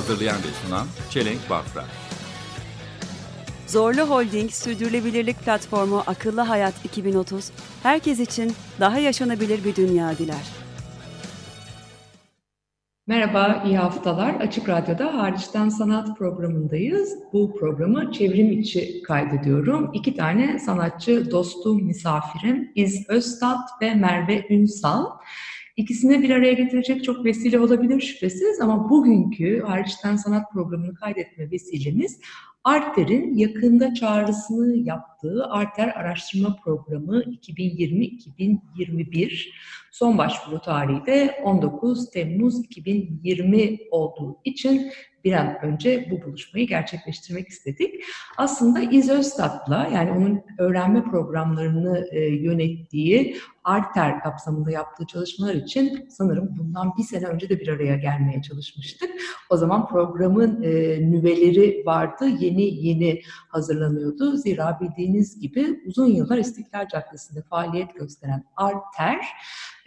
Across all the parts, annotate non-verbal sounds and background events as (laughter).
Hazırlayan ve sunan Çelenk Bafra. Zorlu Holding Sürdürülebilirlik Platformu Akıllı Hayat 2030, herkes için daha yaşanabilir bir dünya diler. Merhaba, iyi haftalar. Açık Radyo'da Hariçten Sanat programındayız. Bu programı çevrim içi kaydediyorum. İki tane sanatçı dostum, misafirim İz Öztat ve Merve Ünsal. İkisini bir araya getirecek çok vesile olabilir şüphesiz ama bugünkü Hariçten Sanat programını kaydetme vesilemiz Arter'in yakında çağrısını yaptığı Arter Araştırma Programı 2020-2021 son başvuru tarihi de 19 Temmuz 2020 olduğu için bir an önce bu buluşmayı gerçekleştirmek istedik. Aslında İz Öztat'la yani onun öğrenme programlarını e, yönettiği Arter kapsamında yaptığı çalışmalar için sanırım bundan bir sene önce de bir araya gelmeye çalışmıştık. O zaman programın e, nüveleri vardı, yeni yeni hazırlanıyordu. Zira bildiğiniz gibi uzun yıllar İstiklal Caddesi'nde faaliyet gösteren Arter,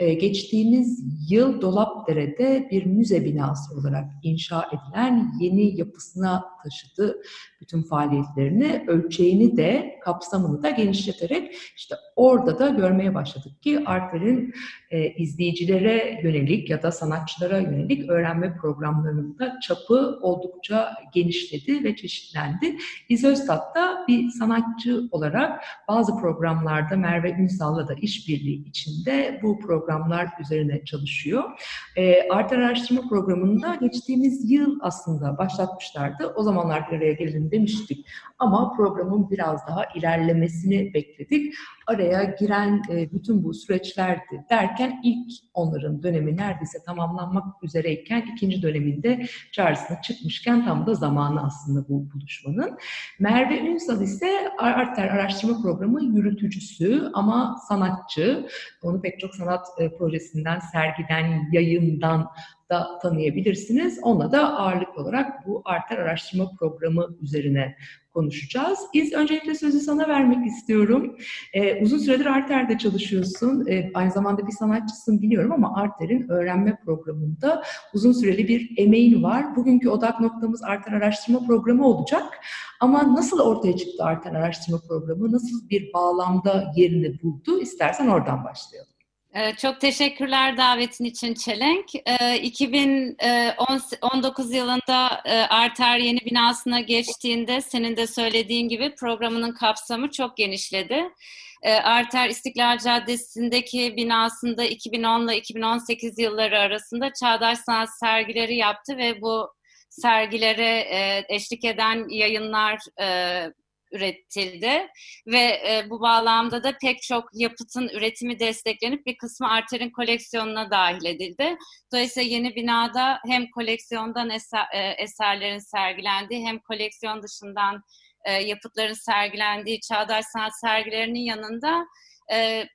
geçtiğimiz yıl Dolapdere'de bir müze binası olarak inşa edilen yeni yapısına taşıdı bütün faaliyetlerini, ölçeğini de kapsamını da genişleterek işte orada da görmeye başladık ki Arter'in e, izleyicilere yönelik ya da sanatçılara yönelik öğrenme programlarının da çapı oldukça genişledi ve çeşitlendi. İzöstat da bir sanatçı olarak bazı programlarda Merve Ünsal'la da işbirliği içinde bu programlar üzerine çalışıyor. E, Arter Araştırma Programı'nda geçtiğimiz yıl aslında başlatmışlardı. O zamanlar bir araya gelin demiştik ama programın biraz daha ilerlemesini bekledik. Araya giren e, bütün bu süreçlerdi derken ilk onların dönemi neredeyse tamamlanmak üzereyken ikinci döneminde çağrısına çıkmışken tam da zamanı aslında bu buluşmanın. Merve Ünsal ise Arter Araştırma Programı yürütücüsü ama sanatçı. Onu pek çok sanat e, projesinden, sergiden, yayından da tanıyabilirsiniz. Ona da ağırlık olarak bu Arter Araştırma Programı üzerine konuşacağız. İz öncelikle sözü sana vermek istiyorum. Ee, uzun süredir Arter'de çalışıyorsun. Ee, aynı zamanda bir sanatçısın biliyorum ama Arter'in öğrenme programında uzun süreli bir emeğin var. Bugünkü odak noktamız Arter Araştırma Programı olacak. Ama nasıl ortaya çıktı Arter Araştırma Programı? Nasıl bir bağlamda yerini buldu? İstersen oradan başlayalım. Ee, Çok teşekkürler davetin için Çelenk. Ee, 2019 yılında e, Arter yeni binasına geçtiğinde senin de söylediğin gibi programının kapsamı çok genişledi. Ee, Arter İstiklal Caddesi'ndeki binasında 2010 ile 2018 yılları arasında çağdaş sanat sergileri yaptı ve bu sergilere e, eşlik eden yayınlar e, üretildi ve e, bu bağlamda da pek çok yapıtın üretimi desteklenip bir kısmı Arter'in koleksiyonuna dahil edildi. Dolayısıyla yeni binada hem koleksiyondan eser, e, eserlerin sergilendiği hem koleksiyon dışından e, yapıtların sergilendiği çağdaş sanat sergilerinin yanında e,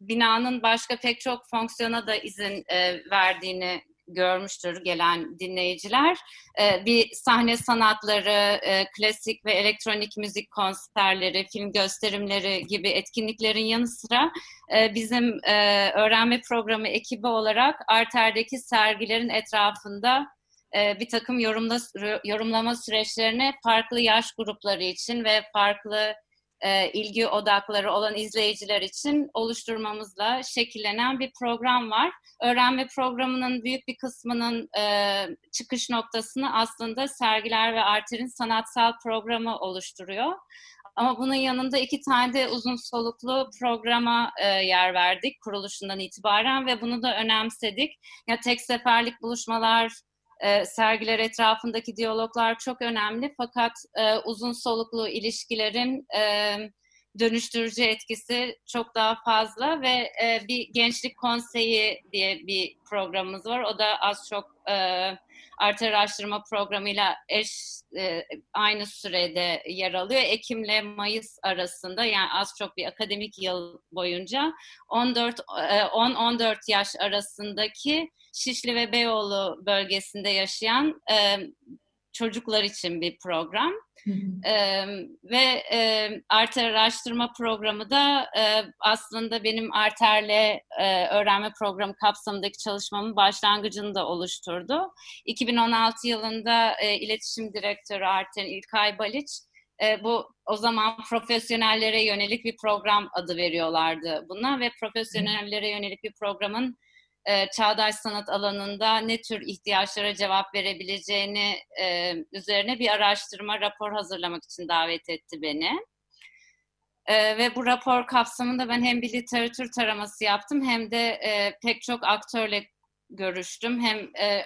binanın başka pek çok fonksiyona da izin e, verdiğini görmüştür gelen dinleyiciler. Ee, bir sahne sanatları, e, klasik ve elektronik müzik konserleri, film gösterimleri gibi etkinliklerin yanı sıra e, bizim e, öğrenme programı ekibi olarak Arter'deki sergilerin etrafında bir takım yorumla, yorumlama süreçlerini farklı yaş grupları için ve farklı e, ilgi odakları olan izleyiciler için oluşturmamızla şekillenen bir program var. Öğrenme programının büyük bir kısmının e, çıkış noktasını aslında sergiler ve Arter'in sanatsal programı oluşturuyor. Ama bunun yanında iki tane de uzun soluklu programa e, yer verdik kuruluşundan itibaren ve bunu da önemsedik. Ya tek seferlik buluşmalar e, sergiler etrafındaki diyaloglar çok önemli. Fakat e, uzun soluklu ilişkilerin e, dönüştürücü etkisi çok daha fazla ve e, bir gençlik konseyi diye bir programımız var. O da az çok e, artı araştırma programıyla eş e, aynı sürede yer alıyor. Ekim'le Mayıs arasında yani az çok bir akademik yıl boyunca 14 10-14 yaş arasındaki Şişli ve Beyoğlu bölgesinde yaşayan e, çocuklar için bir program. Ee, ve e, arter araştırma programı da e, aslında benim arterle e, öğrenme programı kapsamındaki çalışmamın başlangıcını da oluşturdu. 2016 yılında e, iletişim direktörü Arter'in İlkay Baliç e, bu o zaman profesyonellere yönelik bir program adı veriyorlardı buna ve profesyonellere yönelik bir programın e, çağdaş sanat alanında ne tür ihtiyaçlara cevap verebileceğini e, üzerine bir araştırma rapor hazırlamak için davet etti beni. E, ve bu rapor kapsamında ben hem bir literatür taraması yaptım hem de e, pek çok aktörle görüştüm. Hem e,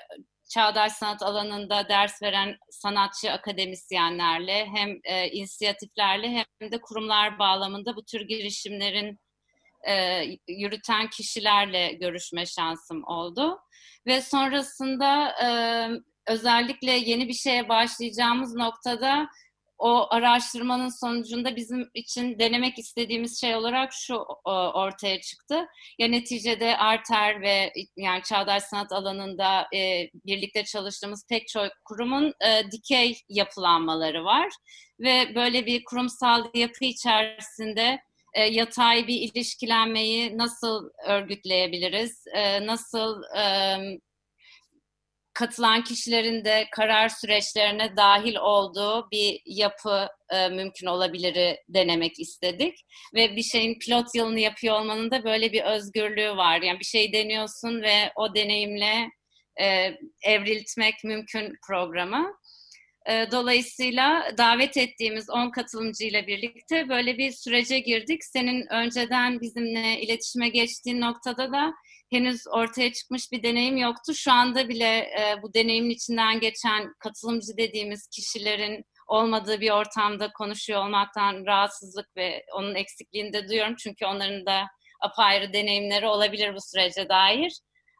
çağdaş sanat alanında ders veren sanatçı akademisyenlerle hem e, inisiyatiflerle hem de kurumlar bağlamında bu tür girişimlerin e, yürüten kişilerle görüşme şansım oldu. Ve sonrasında e, özellikle yeni bir şeye başlayacağımız noktada o araştırmanın sonucunda bizim için denemek istediğimiz şey olarak şu ortaya çıktı. Ya neticede arter ve yani çağdaş sanat alanında e, birlikte çalıştığımız pek çok kurumun e, dikey yapılanmaları var ve böyle bir kurumsal yapı içerisinde e, yatay bir ilişkilenmeyi nasıl örgütleyebiliriz? E, nasıl e, katılan kişilerin de karar süreçlerine dahil olduğu bir yapı e, mümkün olabilir denemek istedik. Ve bir şeyin pilot yılını yapıyor olmanın da böyle bir özgürlüğü var. Yani bir şey deniyorsun ve o deneyimle e, evriltmek mümkün programı. E, dolayısıyla davet ettiğimiz 10 katılımcıyla birlikte böyle bir sürece girdik. Senin önceden bizimle iletişime geçtiğin noktada da henüz ortaya çıkmış bir deneyim yoktu. Şu anda bile e, bu deneyimin içinden geçen katılımcı dediğimiz kişilerin olmadığı bir ortamda konuşuyor olmaktan rahatsızlık ve onun eksikliğini de duyuyorum. Çünkü onların da apayrı deneyimleri olabilir bu sürece dair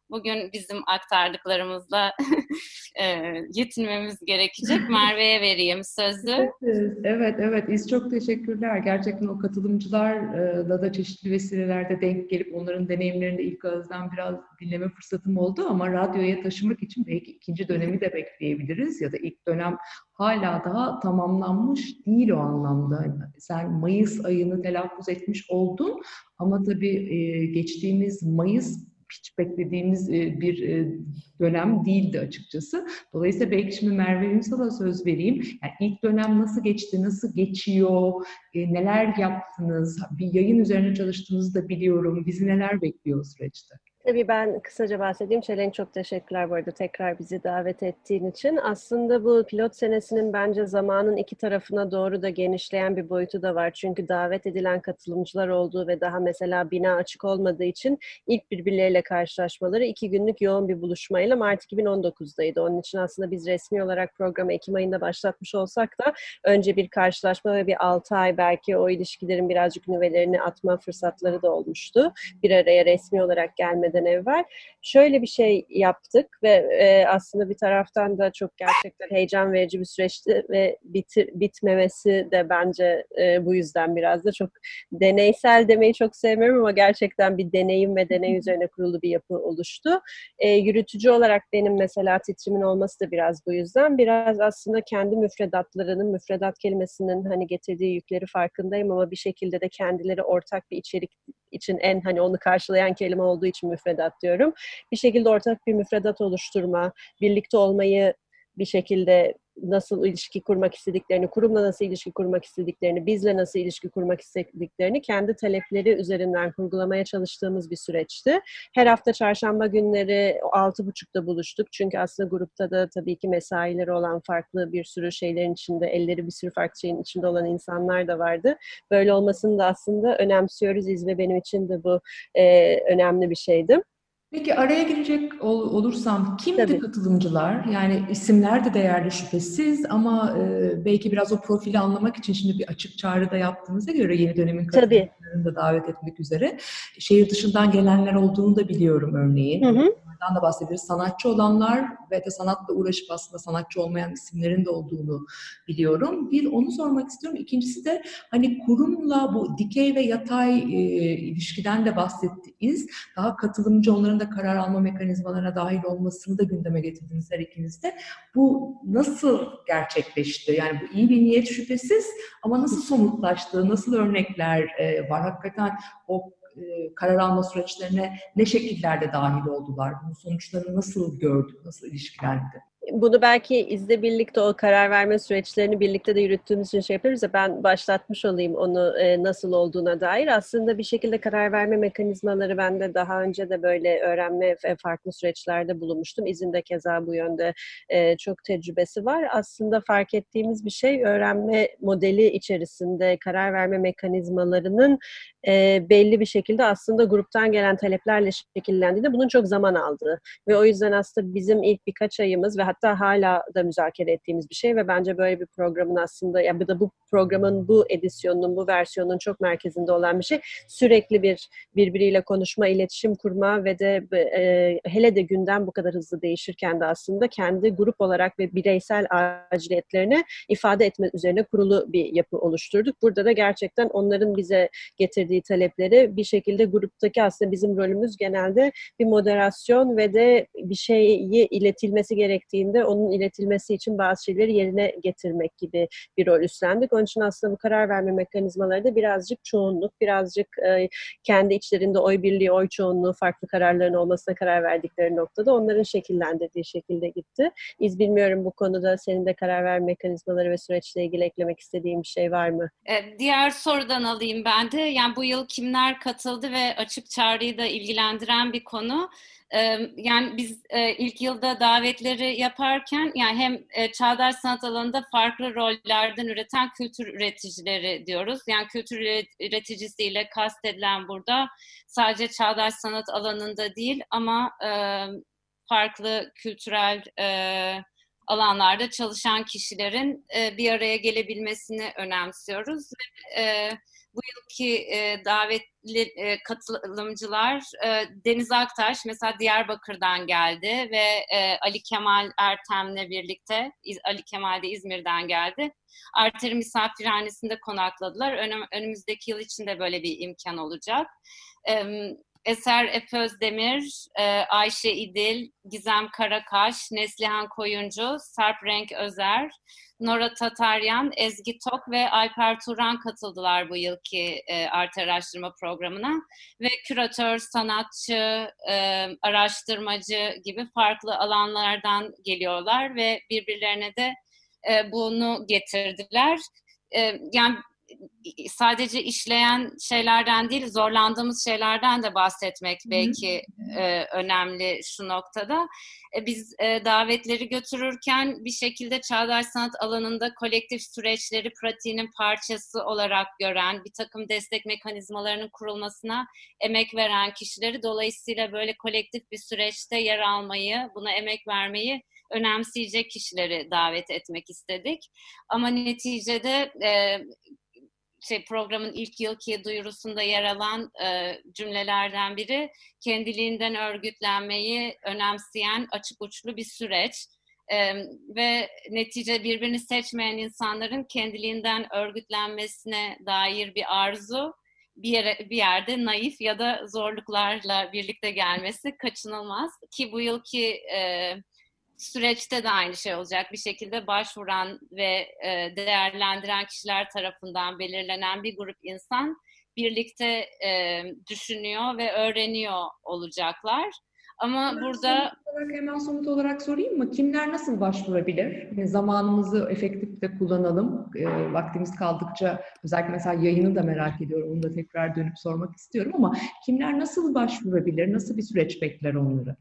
bugün bizim aktardıklarımızla (laughs) e, yetinmemiz gerekecek. (laughs) Merve'ye vereyim sözü. Evet, evet. İz çok teşekkürler. Gerçekten o katılımcılarla da çeşitli vesilelerde denk gelip onların deneyimlerini de ilk ağızdan biraz dinleme fırsatım oldu ama radyoya taşımak için belki ikinci dönemi de bekleyebiliriz ya da ilk dönem hala daha tamamlanmış değil o anlamda. Sen Mayıs ayını telaffuz etmiş oldun ama tabii geçtiğimiz Mayıs hiç beklediğimiz e, bir e, dönem değildi açıkçası. Dolayısıyla belki şimdi Merve Ünsal'a söz vereyim. Yani ilk dönem nasıl geçti, nasıl geçiyor, e, neler yaptınız? Bir yayın üzerine çalıştığınızı da biliyorum. Bizi neler bekliyor süreçte? Tabii ben kısaca bahsedeyim. Çelenk çok teşekkürler bu arada tekrar bizi davet ettiğin için. Aslında bu pilot senesinin bence zamanın iki tarafına doğru da genişleyen bir boyutu da var. Çünkü davet edilen katılımcılar olduğu ve daha mesela bina açık olmadığı için ilk birbirleriyle karşılaşmaları iki günlük yoğun bir buluşmayla Mart 2019'daydı. Onun için aslında biz resmi olarak programı Ekim ayında başlatmış olsak da önce bir karşılaşma ve bir altı ay belki o ilişkilerin birazcık nüvelerini atma fırsatları da olmuştu. Bir araya resmi olarak gelmedi gelmeden evvel şöyle bir şey yaptık ve e, aslında bir taraftan da çok gerçekten heyecan verici bir süreçti ve bitir, bitmemesi de bence e, bu yüzden biraz da çok deneysel demeyi çok sevmiyorum ama gerçekten bir deneyim ve deney üzerine kurulu bir yapı oluştu. E, yürütücü olarak benim mesela titrimin olması da biraz bu yüzden. Biraz aslında kendi müfredatlarının, müfredat kelimesinin hani getirdiği yükleri farkındayım ama bir şekilde de kendileri ortak bir içerik için en hani onu karşılayan kelime olduğu için müfredat diyorum. Bir şekilde ortak bir müfredat oluşturma, birlikte olmayı bir şekilde nasıl ilişki kurmak istediklerini, kurumla nasıl ilişki kurmak istediklerini, bizle nasıl ilişki kurmak istediklerini kendi talepleri üzerinden kurgulamaya çalıştığımız bir süreçti. Her hafta çarşamba günleri altı buçukta buluştuk. Çünkü aslında grupta da tabii ki mesaileri olan farklı bir sürü şeylerin içinde, elleri bir sürü farklı şeyin içinde olan insanlar da vardı. Böyle olmasını da aslında önemsiyoruz. İzle benim için de bu e, önemli bir şeydi. Peki araya girecek ol- olursam kimdi Tabii. katılımcılar? Yani isimler de değerli şüphesiz ama e, belki biraz o profili anlamak için şimdi bir açık çağrı da yaptığınıza göre yeni dönemin katılımcılarını da davet etmek üzere. Şehir dışından gelenler olduğunu da biliyorum örneğin. Hı hı. Da bahsederiz. Sanatçı olanlar ve de sanatla uğraşıp aslında sanatçı olmayan isimlerin de olduğunu biliyorum. Bir onu sormak istiyorum. İkincisi de hani kurumla bu dikey ve yatay e, ilişkiden de bahsettiniz. Daha katılımcı onların da karar alma mekanizmalarına dahil olmasını da gündeme getirdiniz her ikiniz de. Bu nasıl gerçekleşti? Yani bu iyi bir niyet şüphesiz ama nasıl somutlaştı? Nasıl örnekler e, var? Hakikaten o e, karar alma süreçlerine ne şekillerde dahil oldular? Bunun sonuçlarını nasıl gördük? Nasıl ilişkilendi? Bunu belki izle birlikte o karar verme süreçlerini birlikte de yürüttüğümüz için şey yapıyoruz ya ben başlatmış olayım onu e, nasıl olduğuna dair. Aslında bir şekilde karar verme mekanizmaları ben de daha önce de böyle öğrenme farklı süreçlerde bulunmuştum. İzin de keza bu yönde e, çok tecrübesi var. Aslında fark ettiğimiz bir şey öğrenme modeli içerisinde karar verme mekanizmalarının e, belli bir şekilde aslında gruptan gelen taleplerle şekillendiğinde bunun çok zaman aldığı ve o yüzden aslında bizim ilk birkaç ayımız ve hatta hala da müzakere ettiğimiz bir şey ve bence böyle bir programın aslında ya bir de bu programın bu edisyonunun bu versiyonun çok merkezinde olan bir şey sürekli bir birbiriyle konuşma, iletişim kurma ve de e, hele de gündem bu kadar hızlı değişirken de aslında kendi grup olarak ve bireysel aciliyetlerini ifade etme üzerine kurulu bir yapı oluşturduk. Burada da gerçekten onların bize getirdiği talepleri bir şekilde gruptaki aslında bizim rolümüz genelde bir moderasyon ve de bir şeyi iletilmesi gerektiğinde onun iletilmesi için bazı şeyleri yerine getirmek gibi bir rol üstlendik. Onun için aslında bu karar verme mekanizmaları da birazcık çoğunluk, birazcık e, kendi içlerinde oy birliği, oy çoğunluğu, farklı kararların olmasına karar verdikleri noktada onların şekillendirdiği şekilde gitti. İz bilmiyorum bu konuda senin de karar verme mekanizmaları ve süreçle ilgili eklemek istediğin bir şey var mı? E, diğer sorudan alayım ben de. Yani bu yıl kimler katıldı ve açık çağrıyı da ilgilendiren bir konu. Yani biz ilk yılda davetleri yaparken yani hem çağdaş sanat alanında farklı rollerden üreten kültür üreticileri diyoruz. Yani kültür üreticisiyle kastedilen burada sadece çağdaş sanat alanında değil ama farklı kültürel alanlarda çalışan kişilerin bir araya gelebilmesini önemsiyoruz. E, bu yılki e, davetli e, katılımcılar e, Deniz Aktaş mesela Diyarbakır'dan geldi ve e, Ali Kemal Ertem'le birlikte İz, Ali Kemal de İzmir'den geldi. Arter'i misafirhanesinde konakladılar. Önüm, önümüzdeki yıl için de böyle bir imkan olacak. E, Eser Efe Özdemir, e, Ayşe İdil, Gizem Karakaş, Neslihan Koyuncu, Sarp Renk Özer, Nora Tataryan, Ezgi Tok ve Alper Turan katıldılar bu yılki e, art araştırma programına. Ve küratör, sanatçı, e, araştırmacı gibi farklı alanlardan geliyorlar ve birbirlerine de e, bunu getirdiler. Yani sadece işleyen şeylerden değil, zorlandığımız şeylerden de bahsetmek belki e, önemli şu noktada. E, biz e, davetleri götürürken bir şekilde çağdaş sanat alanında kolektif süreçleri pratiğinin parçası olarak gören, bir takım destek mekanizmalarının kurulmasına emek veren kişileri dolayısıyla böyle kolektif bir süreçte yer almayı, buna emek vermeyi önemseyecek kişileri davet etmek istedik. Ama neticede e, şey programın ilk yılki duyurusunda yer alan e, cümlelerden biri kendiliğinden örgütlenmeyi önemseyen açık uçlu bir süreç. E, ve netice birbirini seçmeyen insanların kendiliğinden örgütlenmesine dair bir arzu bir yere bir yerde naif ya da zorluklarla birlikte gelmesi kaçınılmaz ki bu yılki e, süreçte de aynı şey olacak. Bir şekilde başvuran ve e, değerlendiren kişiler tarafından belirlenen bir grup insan birlikte e, düşünüyor ve öğreniyor olacaklar. Ama hemen burada somut olarak, hemen somut olarak sorayım mı? Kimler nasıl başvurabilir? Yani zamanımızı efektif de kullanalım. E, vaktimiz kaldıkça özellikle mesela yayını da merak ediyorum. Onu da tekrar dönüp sormak istiyorum ama kimler nasıl başvurabilir? Nasıl bir süreç bekler onları?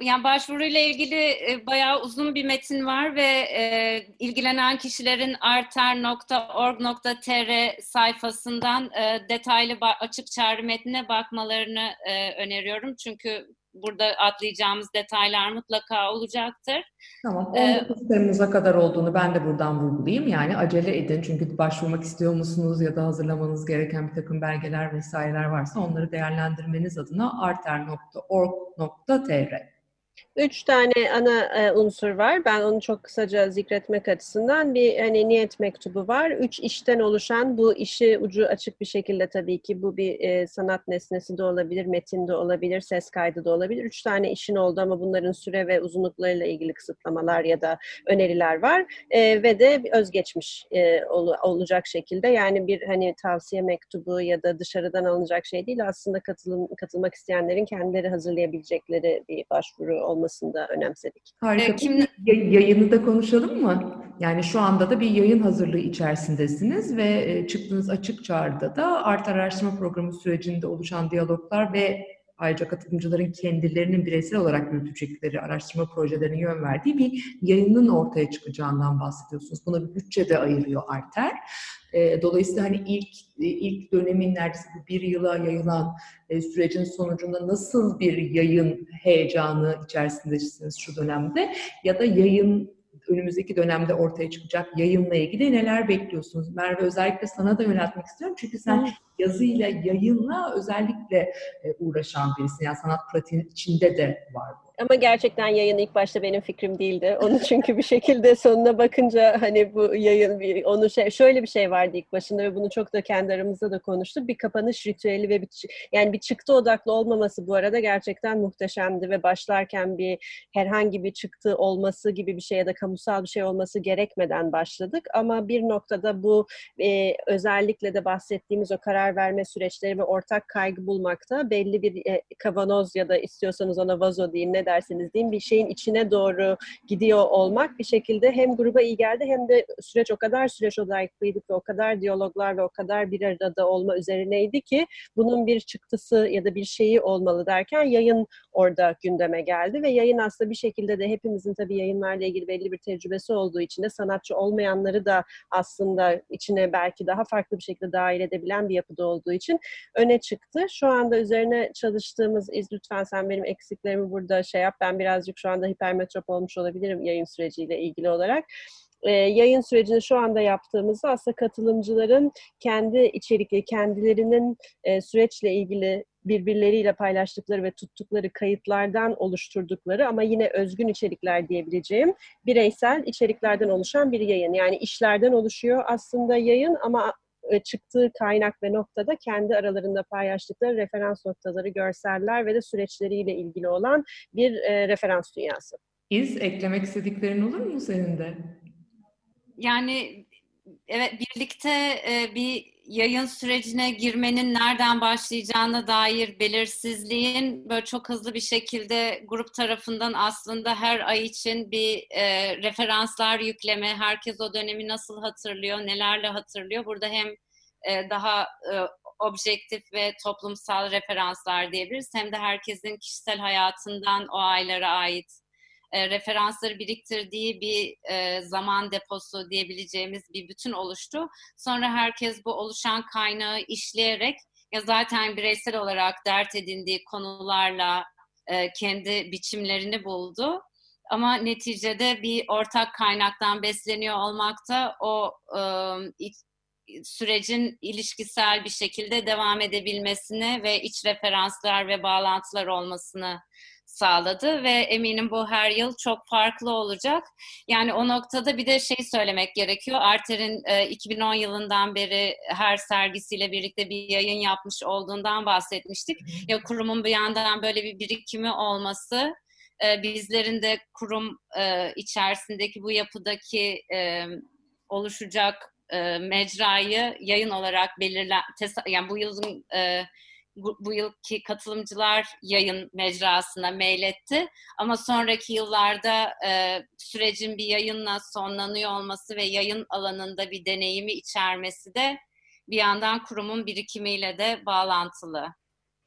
Yani başvuruyla ilgili bayağı uzun bir metin var ve e, ilgilenen kişilerin arter.org.tr sayfasından e, detaylı açık çağrı metnine bakmalarını e, öneriyorum. Çünkü burada atlayacağımız detaylar mutlaka olacaktır. Tamam. Ee, 19 Temmuz'a kadar olduğunu ben de buradan vurgulayayım. Yani acele edin çünkü başvurmak istiyor musunuz ya da hazırlamanız gereken bir takım belgeler vesaireler varsa onları değerlendirmeniz adına arter.org.tr Üç tane ana e, unsur var. Ben onu çok kısaca zikretmek açısından bir hani niyet mektubu var. Üç işten oluşan bu işi ucu açık bir şekilde tabii ki bu bir e, sanat nesnesi de olabilir, metin de olabilir, ses kaydı da olabilir. Üç tane işin oldu ama bunların süre ve uzunluklarıyla ilgili kısıtlamalar ya da öneriler var. E, ve de özgeçmiş e, ol- olacak şekilde yani bir hani tavsiye mektubu ya da dışarıdan alınacak şey değil aslında katılım, katılmak isteyenlerin kendileri hazırlayabilecekleri bir başvuru olmasını da önemsedik. Harika. Kim- Yay- Yayını da konuşalım mı? Yani şu anda da bir yayın hazırlığı içerisindesiniz ve e, çıktığınız açık çağrıda da art araştırma programı sürecinde oluşan diyaloglar ve ayrıca katılımcıların kendilerinin bireysel olarak yürütecekleri araştırma projelerine yön verdiği bir yayının ortaya çıkacağından bahsediyorsunuz. Buna bir bütçe de ayırıyor Arter. E, Dolayısıyla hani ilk e, ilk dönemin neredeyse bir yıla yayılan e, sürecin sonucunda nasıl bir yayın heyecanı içerisindesiniz şu dönemde ya da yayın önümüzdeki dönemde ortaya çıkacak yayınla ilgili neler bekliyorsunuz? Merve özellikle sana da yöneltmek istiyorum çünkü sen yazıyla, yayınla özellikle e, uğraşan birisin. Yani sanat pratiğinin içinde de var bu. Ama gerçekten yayın ilk başta benim fikrim değildi. Onu çünkü bir şekilde sonuna bakınca hani bu yayın bir onu şey şöyle bir şey vardı ilk başında ve bunu çok da kendi aramızda da konuştuk. Bir kapanış ritüeli ve bir yani bir çıktı odaklı olmaması bu arada gerçekten muhteşemdi ve başlarken bir herhangi bir çıktı olması gibi bir şey ya da kamusal bir şey olması gerekmeden başladık. Ama bir noktada bu e, özellikle de bahsettiğimiz o karar verme süreçleri ve ortak kaygı bulmakta belli bir e, kavanoz ya da istiyorsanız ona vazo deyin ne derseniz deyin bir şeyin içine doğru gidiyor olmak bir şekilde hem gruba iyi geldi hem de süreç o kadar süreç odaklıydık ve o kadar diyaloglar ve o kadar bir arada olma üzerineydi ki bunun bir çıktısı ya da bir şeyi olmalı derken yayın orada gündeme geldi ve yayın aslında bir şekilde de hepimizin tabii yayınlarla ilgili belli bir tecrübesi olduğu için de sanatçı olmayanları da aslında içine belki daha farklı bir şekilde dahil edebilen bir yapıda olduğu için öne çıktı. Şu anda üzerine çalıştığımız iz lütfen sen benim eksiklerimi burada şey yap. Ben birazcık şu anda hipermetrop olmuş olabilirim yayın süreciyle ilgili olarak. Ee, yayın sürecini şu anda yaptığımızda aslında katılımcıların kendi içerikli, kendilerinin e, süreçle ilgili birbirleriyle paylaştıkları ve tuttukları kayıtlardan oluşturdukları ama yine özgün içerikler diyebileceğim bireysel içeriklerden oluşan bir yayın. Yani işlerden oluşuyor aslında yayın ama e, çıktığı kaynak ve noktada kendi aralarında paylaştıkları referans noktaları, görseller ve de süreçleriyle ilgili olan bir e, referans dünyası. İz eklemek istediklerin olur mu senin de? Yani evet birlikte e, bir yayın sürecine girmenin nereden başlayacağına dair belirsizliğin böyle çok hızlı bir şekilde grup tarafından aslında her ay için bir e, referanslar yükleme, herkes o dönemi nasıl hatırlıyor, nelerle hatırlıyor. Burada hem e, daha e, objektif ve toplumsal referanslar diyebiliriz hem de herkesin kişisel hayatından o aylara ait e, referansları biriktirdiği bir e, zaman deposu diyebileceğimiz bir bütün oluştu. Sonra herkes bu oluşan kaynağı işleyerek ya zaten bireysel olarak dert edindiği konularla e, kendi biçimlerini buldu. Ama neticede bir ortak kaynaktan besleniyor olmakta o e, sürecin ilişkisel bir şekilde devam edebilmesini ve iç referanslar ve bağlantılar olmasını sağladı ve eminim bu her yıl çok farklı olacak. Yani o noktada bir de şey söylemek gerekiyor. Arter'in e, 2010 yılından beri her sergisiyle birlikte bir yayın yapmış olduğundan bahsetmiştik. Ya kurumun bir yandan böyle bir birikimi olması, e, bizlerin de kurum e, içerisindeki bu yapıdaki e, oluşacak e, mecrayı yayın olarak belirlen, yani bu yılın e, bu, bu yılki katılımcılar yayın mecrasına meyletti. Ama sonraki yıllarda e, sürecin bir yayınla sonlanıyor olması ve yayın alanında bir deneyimi içermesi de bir yandan kurumun birikimiyle de bağlantılı.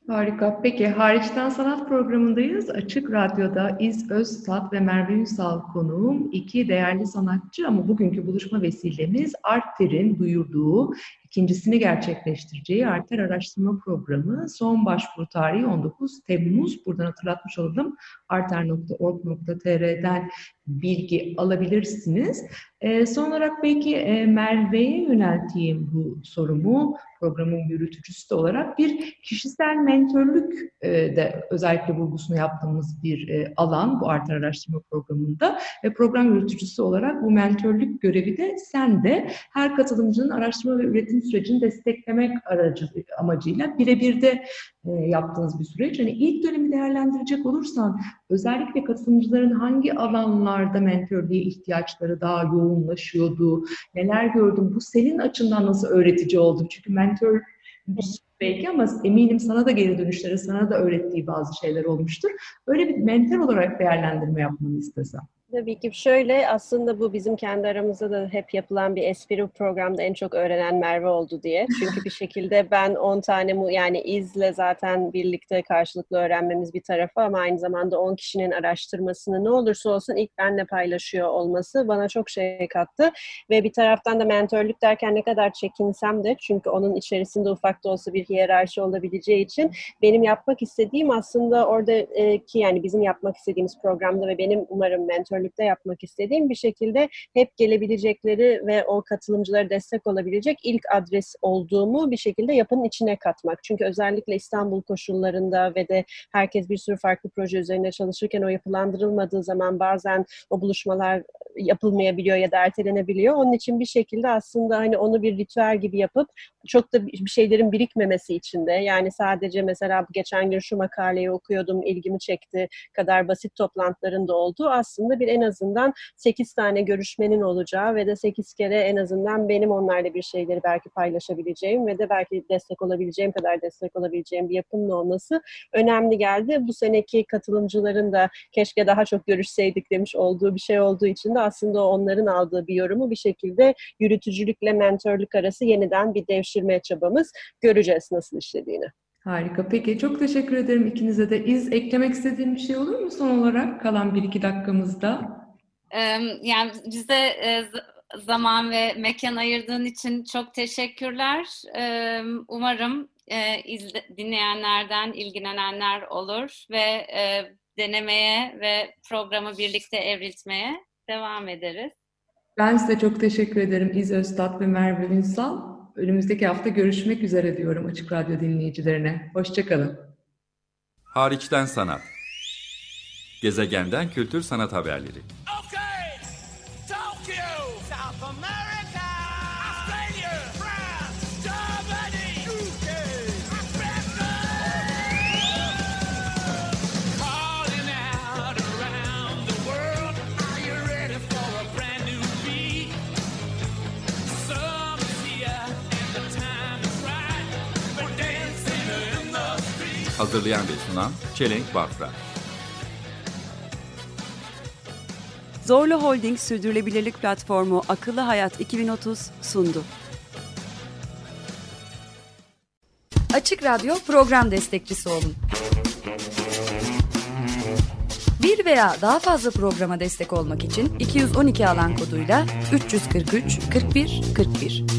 Harika. Peki hariçten sanat programındayız. Açık Radyo'da İz Öztat ve Merve Ünsal konuğum. iki değerli sanatçı ama bugünkü buluşma vesilemiz Artter'in duyurduğu ikincisini gerçekleştireceği Arter Araştırma Programı son başvuru tarihi 19 Temmuz. Buradan hatırlatmış olalım. arter.org.tr'den bilgi alabilirsiniz. E, son olarak belki e, Merve'ye yönelteyim bu sorumu programın yürütücüsü de olarak bir kişisel mentörlük e, de özellikle vurgusunu yaptığımız bir e, alan bu Arter Araştırma Programı'nda ve program yürütücüsü olarak bu mentörlük görevi de sen de her katılımcının araştırma ve üretim sürecini desteklemek aracı amacıyla birebir de e, yaptığınız bir süreç. Hani ilk dönemi değerlendirecek olursan özellikle katılımcıların hangi alanlarda mentörlüğe ihtiyaçları daha yoğunlaşıyordu, neler gördün, bu senin açından nasıl öğretici oldu? Çünkü mentör belki ama eminim sana da geri dönüşleri, sana da öğrettiği bazı şeyler olmuştur. Öyle bir mentor olarak değerlendirme yapmanı istesem. Tabii ki şöyle aslında bu bizim kendi aramızda da hep yapılan bir espri programda en çok öğrenen Merve oldu diye. Çünkü bir şekilde ben 10 tane mu yani izle zaten birlikte karşılıklı öğrenmemiz bir tarafa ama aynı zamanda 10 kişinin araştırmasını ne olursa olsun ilk benle paylaşıyor olması bana çok şey kattı. Ve bir taraftan da mentörlük derken ne kadar çekinsem de çünkü onun içerisinde ufak da olsa bir hiyerarşi olabileceği için benim yapmak istediğim aslında oradaki yani bizim yapmak istediğimiz programda ve benim umarım mentör mentorlukta yapmak istediğim bir şekilde hep gelebilecekleri ve o katılımcılara destek olabilecek ilk adres olduğumu bir şekilde yapının içine katmak. Çünkü özellikle İstanbul koşullarında ve de herkes bir sürü farklı proje üzerine çalışırken o yapılandırılmadığı zaman bazen o buluşmalar yapılmayabiliyor ya da ertelenebiliyor. Onun için bir şekilde aslında hani onu bir ritüel gibi yapıp çok da bir şeylerin birikmemesi için de yani sadece mesela geçen gün şu makaleyi okuyordum ilgimi çekti kadar basit toplantıların da olduğu aslında bir en azından 8 tane görüşmenin olacağı ve de 8 kere en azından benim onlarla bir şeyleri belki paylaşabileceğim ve de belki destek olabileceğim kadar destek olabileceğim bir yapının olması önemli geldi. Bu seneki katılımcıların da keşke daha çok görüşseydik demiş olduğu bir şey olduğu için de aslında onların aldığı bir yorumu bir şekilde yürütücülükle mentörlük arası yeniden bir devşirme çabamız göreceğiz nasıl işlediğini. Harika. Peki çok teşekkür ederim ikinize de. İz eklemek istediğim bir şey olur mu son olarak kalan bir iki dakikamızda? Yani bize zaman ve mekan ayırdığın için çok teşekkürler. Umarım dinleyenlerden ilgilenenler olur ve denemeye ve programı birlikte evriltmeye devam ederiz. Ben size çok teşekkür ederim İz Öztat ve Merve Ünsal. Önümüzdeki hafta görüşmek üzere diyorum Açık Radyo dinleyicilerine. Hoşçakalın. Hariçten Sanat Gezegenden Kültür Sanat Haberleri Hazırlayan ve sunan Çelenk Bafra Zorlu Holding Sürdürülebilirlik Platformu Akıllı Hayat 2030 sundu. Açık Radyo program destekçisi olun. Bir veya daha fazla programa destek olmak için 212 alan koduyla 343 41 41